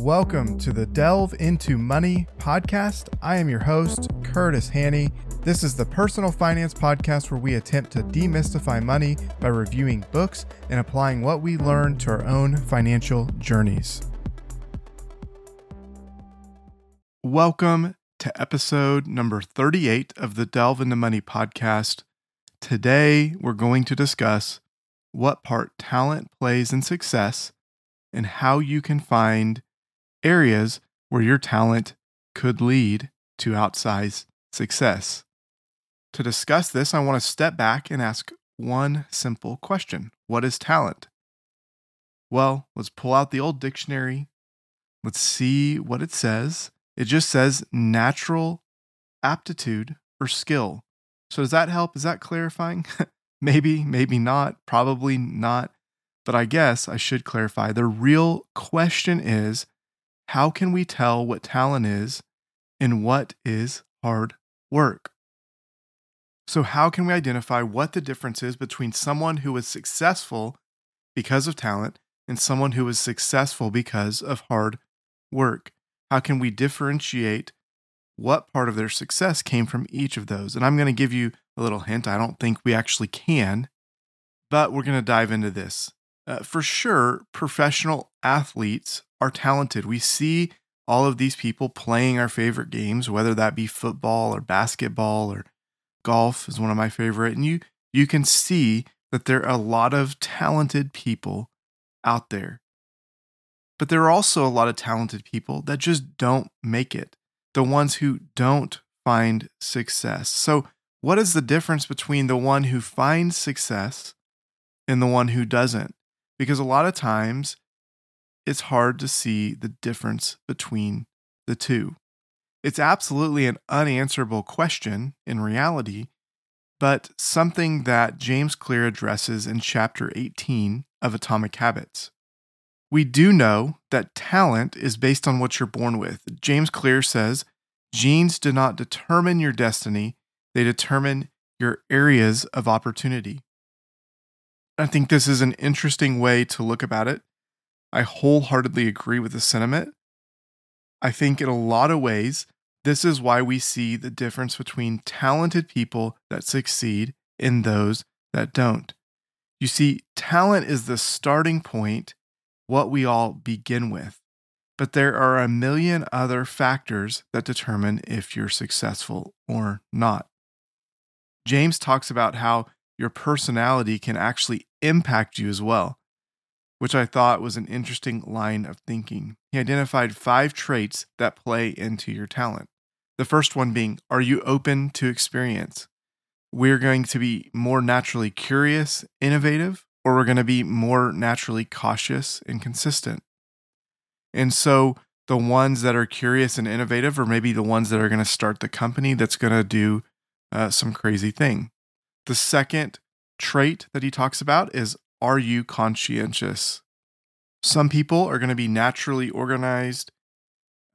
Welcome to the Delve into Money podcast. I am your host, Curtis Haney. This is the personal finance podcast where we attempt to demystify money by reviewing books and applying what we learn to our own financial journeys. Welcome to episode number 38 of the Delve into Money podcast. Today, we're going to discuss what part talent plays in success and how you can find areas where your talent could lead to outsized success. To discuss this, I want to step back and ask one simple question What is talent? Well, let's pull out the old dictionary. Let's see what it says. It just says natural aptitude or skill. So, does that help? Is that clarifying? maybe, maybe not, probably not. But I guess I should clarify. The real question is how can we tell what talent is and what is hard work? So, how can we identify what the difference is between someone who is successful because of talent and someone who is successful because of hard work? How can we differentiate what part of their success came from each of those? And I'm going to give you a little hint. I don't think we actually can, but we're going to dive into this. Uh, for sure, professional athletes are talented. We see all of these people playing our favorite games, whether that be football or basketball or golf is one of my favorite. And you you can see that there are a lot of talented people out there. But there are also a lot of talented people that just don't make it. The ones who don't find success. So, what is the difference between the one who finds success and the one who doesn't? Because a lot of times it's hard to see the difference between the two. It's absolutely an unanswerable question in reality, but something that James Clear addresses in chapter 18 of Atomic Habits. We do know that talent is based on what you're born with. James Clear says genes do not determine your destiny, they determine your areas of opportunity. I think this is an interesting way to look about it I wholeheartedly agree with the sentiment. I think in a lot of ways, this is why we see the difference between talented people that succeed and those that don't. You see, talent is the starting point, what we all begin with. But there are a million other factors that determine if you're successful or not. James talks about how your personality can actually impact you as well which I thought was an interesting line of thinking. He identified five traits that play into your talent. The first one being, are you open to experience? We're going to be more naturally curious, innovative, or we're going to be more naturally cautious and consistent. And so the ones that are curious and innovative are maybe the ones that are going to start the company that's going to do uh, some crazy thing. The second trait that he talks about is are you conscientious? Some people are going to be naturally organized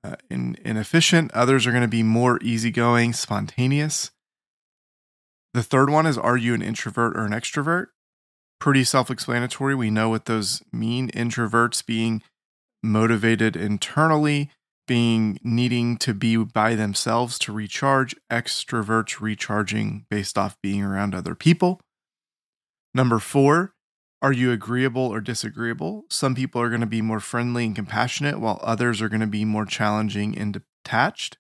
uh, and, and efficient, others are going to be more easygoing, spontaneous. The third one is Are you an introvert or an extrovert? Pretty self explanatory. We know what those mean. Introverts being motivated internally, being needing to be by themselves to recharge, extroverts recharging based off being around other people. Number four are you agreeable or disagreeable? Some people are going to be more friendly and compassionate, while others are going to be more challenging and detached.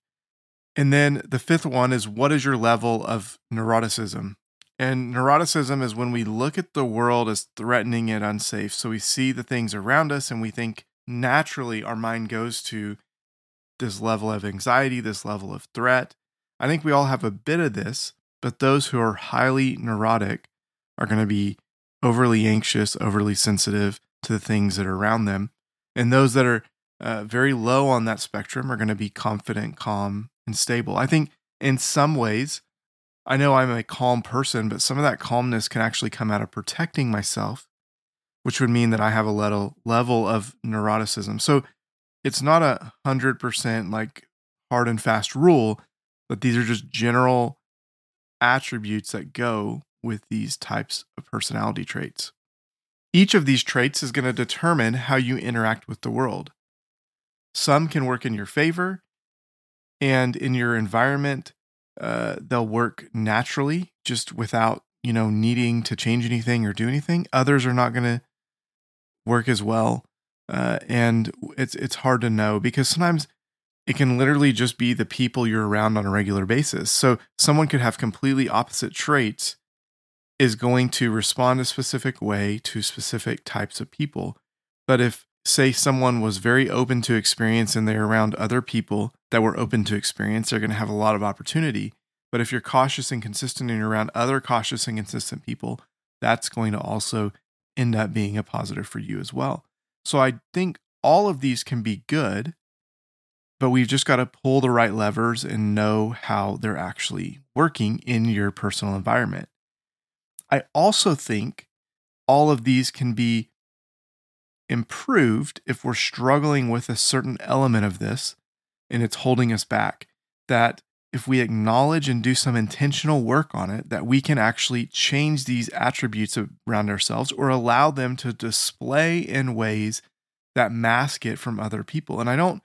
And then the fifth one is what is your level of neuroticism? And neuroticism is when we look at the world as threatening and unsafe. So we see the things around us and we think naturally our mind goes to this level of anxiety, this level of threat. I think we all have a bit of this, but those who are highly neurotic are going to be overly anxious, overly sensitive to the things that are around them. And those that are uh, very low on that spectrum are going to be confident, calm, and stable. I think in some ways, I know I'm a calm person, but some of that calmness can actually come out of protecting myself, which would mean that I have a level level of neuroticism. So it's not a hundred percent like hard and fast rule, but these are just general attributes that go with these types of personality traits. Each of these traits is going to determine how you interact with the world. some can work in your favor and in your environment uh, they'll work naturally just without you know needing to change anything or do anything others are not going to work as well uh, and it's it's hard to know because sometimes it can literally just be the people you're around on a regular basis so someone could have completely opposite traits is going to respond a specific way to specific types of people but if say someone was very open to experience and they're around other people that were open to experience, they're going to have a lot of opportunity. But if you're cautious and consistent and you're around other cautious and consistent people, that's going to also end up being a positive for you as well. So I think all of these can be good, but we've just got to pull the right levers and know how they're actually working in your personal environment. I also think all of these can be improved if we're struggling with a certain element of this and it's holding us back. That if we acknowledge and do some intentional work on it, that we can actually change these attributes around ourselves or allow them to display in ways that mask it from other people. And I don't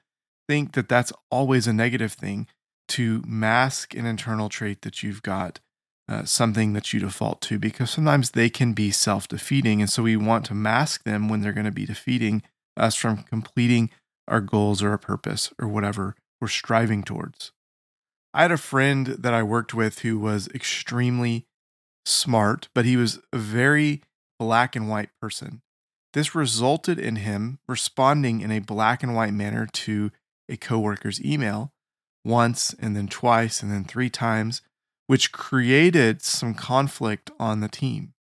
think that that's always a negative thing to mask an internal trait that you've got uh, something that you default to because sometimes they can be self defeating. And so we want to mask them when they're going to be defeating us from completing our goals or our purpose or whatever we're striving towards. I had a friend that I worked with who was extremely smart, but he was a very black and white person. This resulted in him responding in a black and white manner to a coworker's email once and then twice and then three times which created some conflict on the team.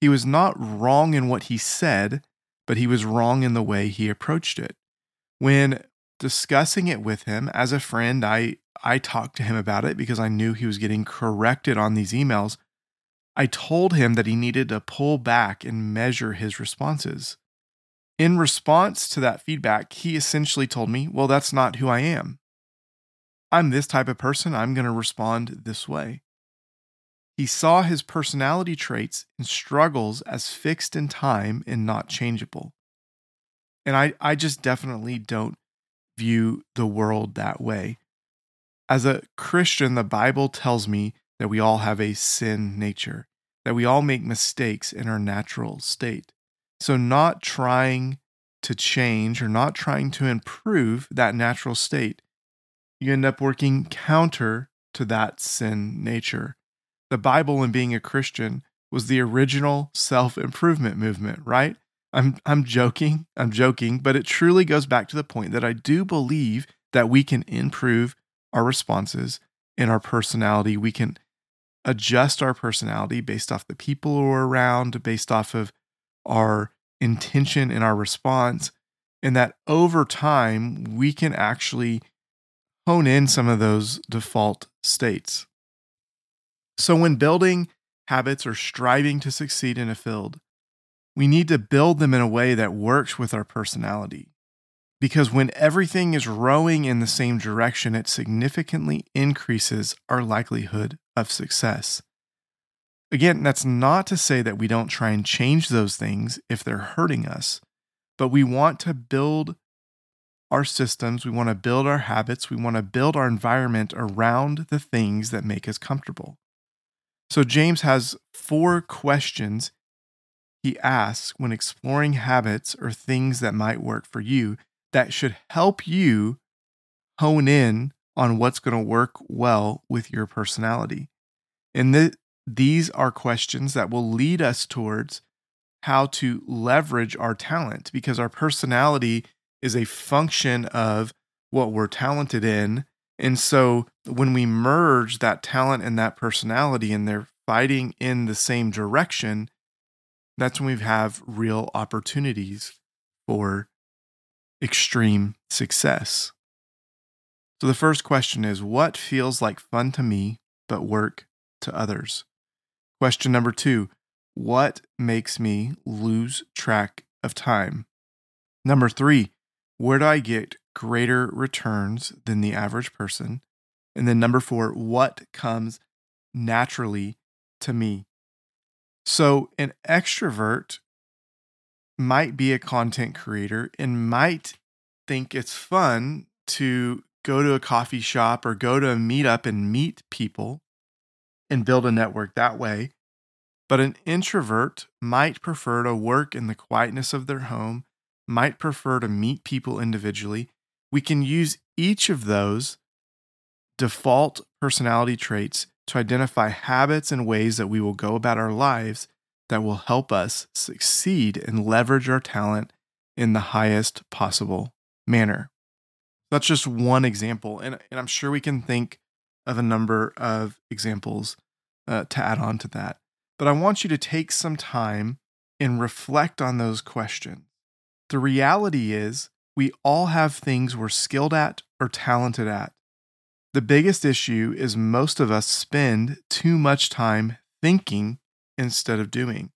He was not wrong in what he said, but he was wrong in the way he approached it. When discussing it with him as a friend, I, I talked to him about it because I knew he was getting corrected on these emails. I told him that he needed to pull back and measure his responses. In response to that feedback, he essentially told me, Well, that's not who I am. I'm this type of person, I'm going to respond this way. He saw his personality traits and struggles as fixed in time and not changeable. And I, I just definitely don't view the world that way. As a Christian, the Bible tells me that we all have a sin nature, that we all make mistakes in our natural state. So, not trying to change or not trying to improve that natural state you end up working counter to that sin nature. The Bible and being a Christian was the original self improvement movement, right? I'm, I'm joking, I'm joking, but it truly goes back to the point that I do believe that we can improve our responses in our personality. We can adjust our personality based off the people who are around, based off of our intention in our response. And that over time, we can actually hone in some of those default states. So, when building habits or striving to succeed in a field, we need to build them in a way that works with our personality. Because when everything is rowing in the same direction, it significantly increases our likelihood of success. Again, that's not to say that we don't try and change those things if they're hurting us, but we want to build our systems, we want to build our habits, we want to build our environment around the things that make us comfortable. So, James has four questions he asks when exploring habits or things that might work for you that should help you hone in on what's going to work well with your personality. And th- these are questions that will lead us towards how to leverage our talent because our personality is a function of what we're talented in. And so when we merge that talent and that personality and they're fighting in the same direction, that's when we have real opportunities for extreme success. So the first question is what feels like fun to me but work to others? Question number two what makes me lose track of time? Number three, where do I get greater returns than the average person? And then number four, what comes naturally to me? So, an extrovert might be a content creator and might think it's fun to go to a coffee shop or go to a meetup and meet people and build a network that way. But an introvert might prefer to work in the quietness of their home, might prefer to meet people individually. We can use each of those default personality traits to identify habits and ways that we will go about our lives that will help us succeed and leverage our talent in the highest possible manner. That's just one example. And, and I'm sure we can think of a number of examples uh, to add on to that. But I want you to take some time and reflect on those questions. The reality is, we all have things we're skilled at or talented at. The biggest issue is most of us spend too much time thinking instead of doing.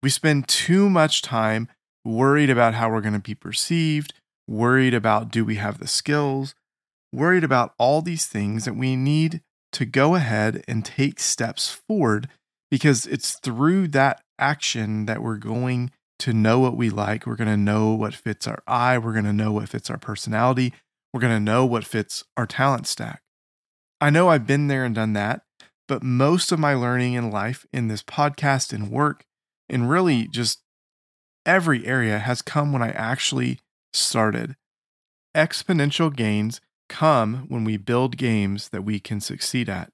We spend too much time worried about how we're going to be perceived, worried about do we have the skills, worried about all these things that we need to go ahead and take steps forward because it's through that action that we're going to know what we like. We're going to know what fits our eye. We're going to know what fits our personality. We're going to know what fits our talent stack. I know I've been there and done that, but most of my learning in life, in this podcast and work, and really just every area has come when I actually started. Exponential gains come when we build games that we can succeed at.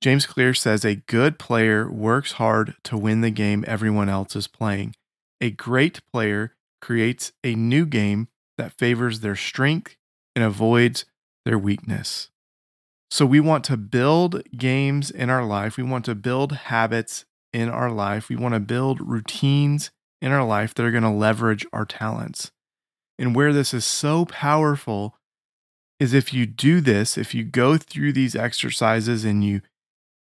James Clear says a good player works hard to win the game everyone else is playing. A great player creates a new game that favors their strength and avoids their weakness. So, we want to build games in our life. We want to build habits in our life. We want to build routines in our life that are going to leverage our talents. And where this is so powerful is if you do this, if you go through these exercises and you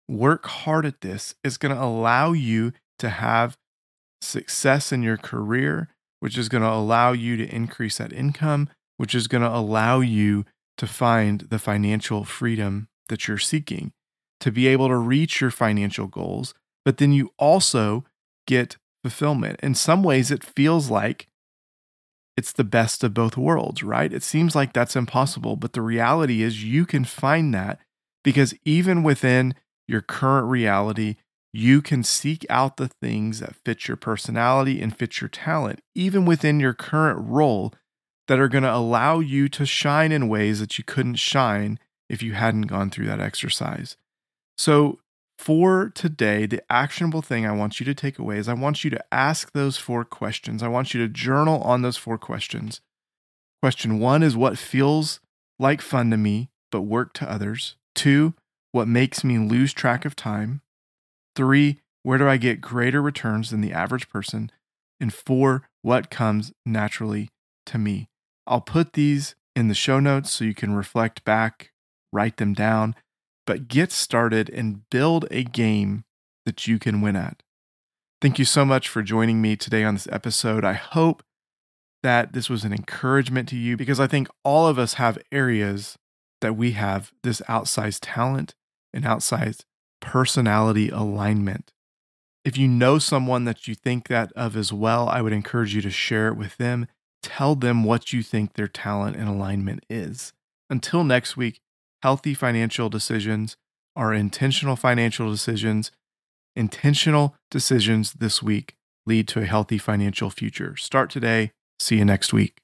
work hard at this, it's going to allow you to have success in your career, which is going to allow you to increase that income, which is going to allow you to find the financial freedom that you're seeking, to be able to reach your financial goals. But then you also get fulfillment. In some ways, it feels like it's the best of both worlds, right? It seems like that's impossible, but the reality is you can find that because even within your current reality, you can seek out the things that fit your personality and fit your talent, even within your current role, that are going to allow you to shine in ways that you couldn't shine if you hadn't gone through that exercise. So, for today, the actionable thing I want you to take away is I want you to ask those four questions. I want you to journal on those four questions. Question one is what feels like fun to me, but work to others. Two, what makes me lose track of time. Three, where do I get greater returns than the average person? And four, what comes naturally to me? I'll put these in the show notes so you can reflect back, write them down but get started and build a game that you can win at. Thank you so much for joining me today on this episode. I hope that this was an encouragement to you because I think all of us have areas that we have this outsized talent and outsized personality alignment. If you know someone that you think that of as well, I would encourage you to share it with them. Tell them what you think their talent and alignment is. Until next week, healthy financial decisions are intentional financial decisions. Intentional decisions this week lead to a healthy financial future. Start today. See you next week.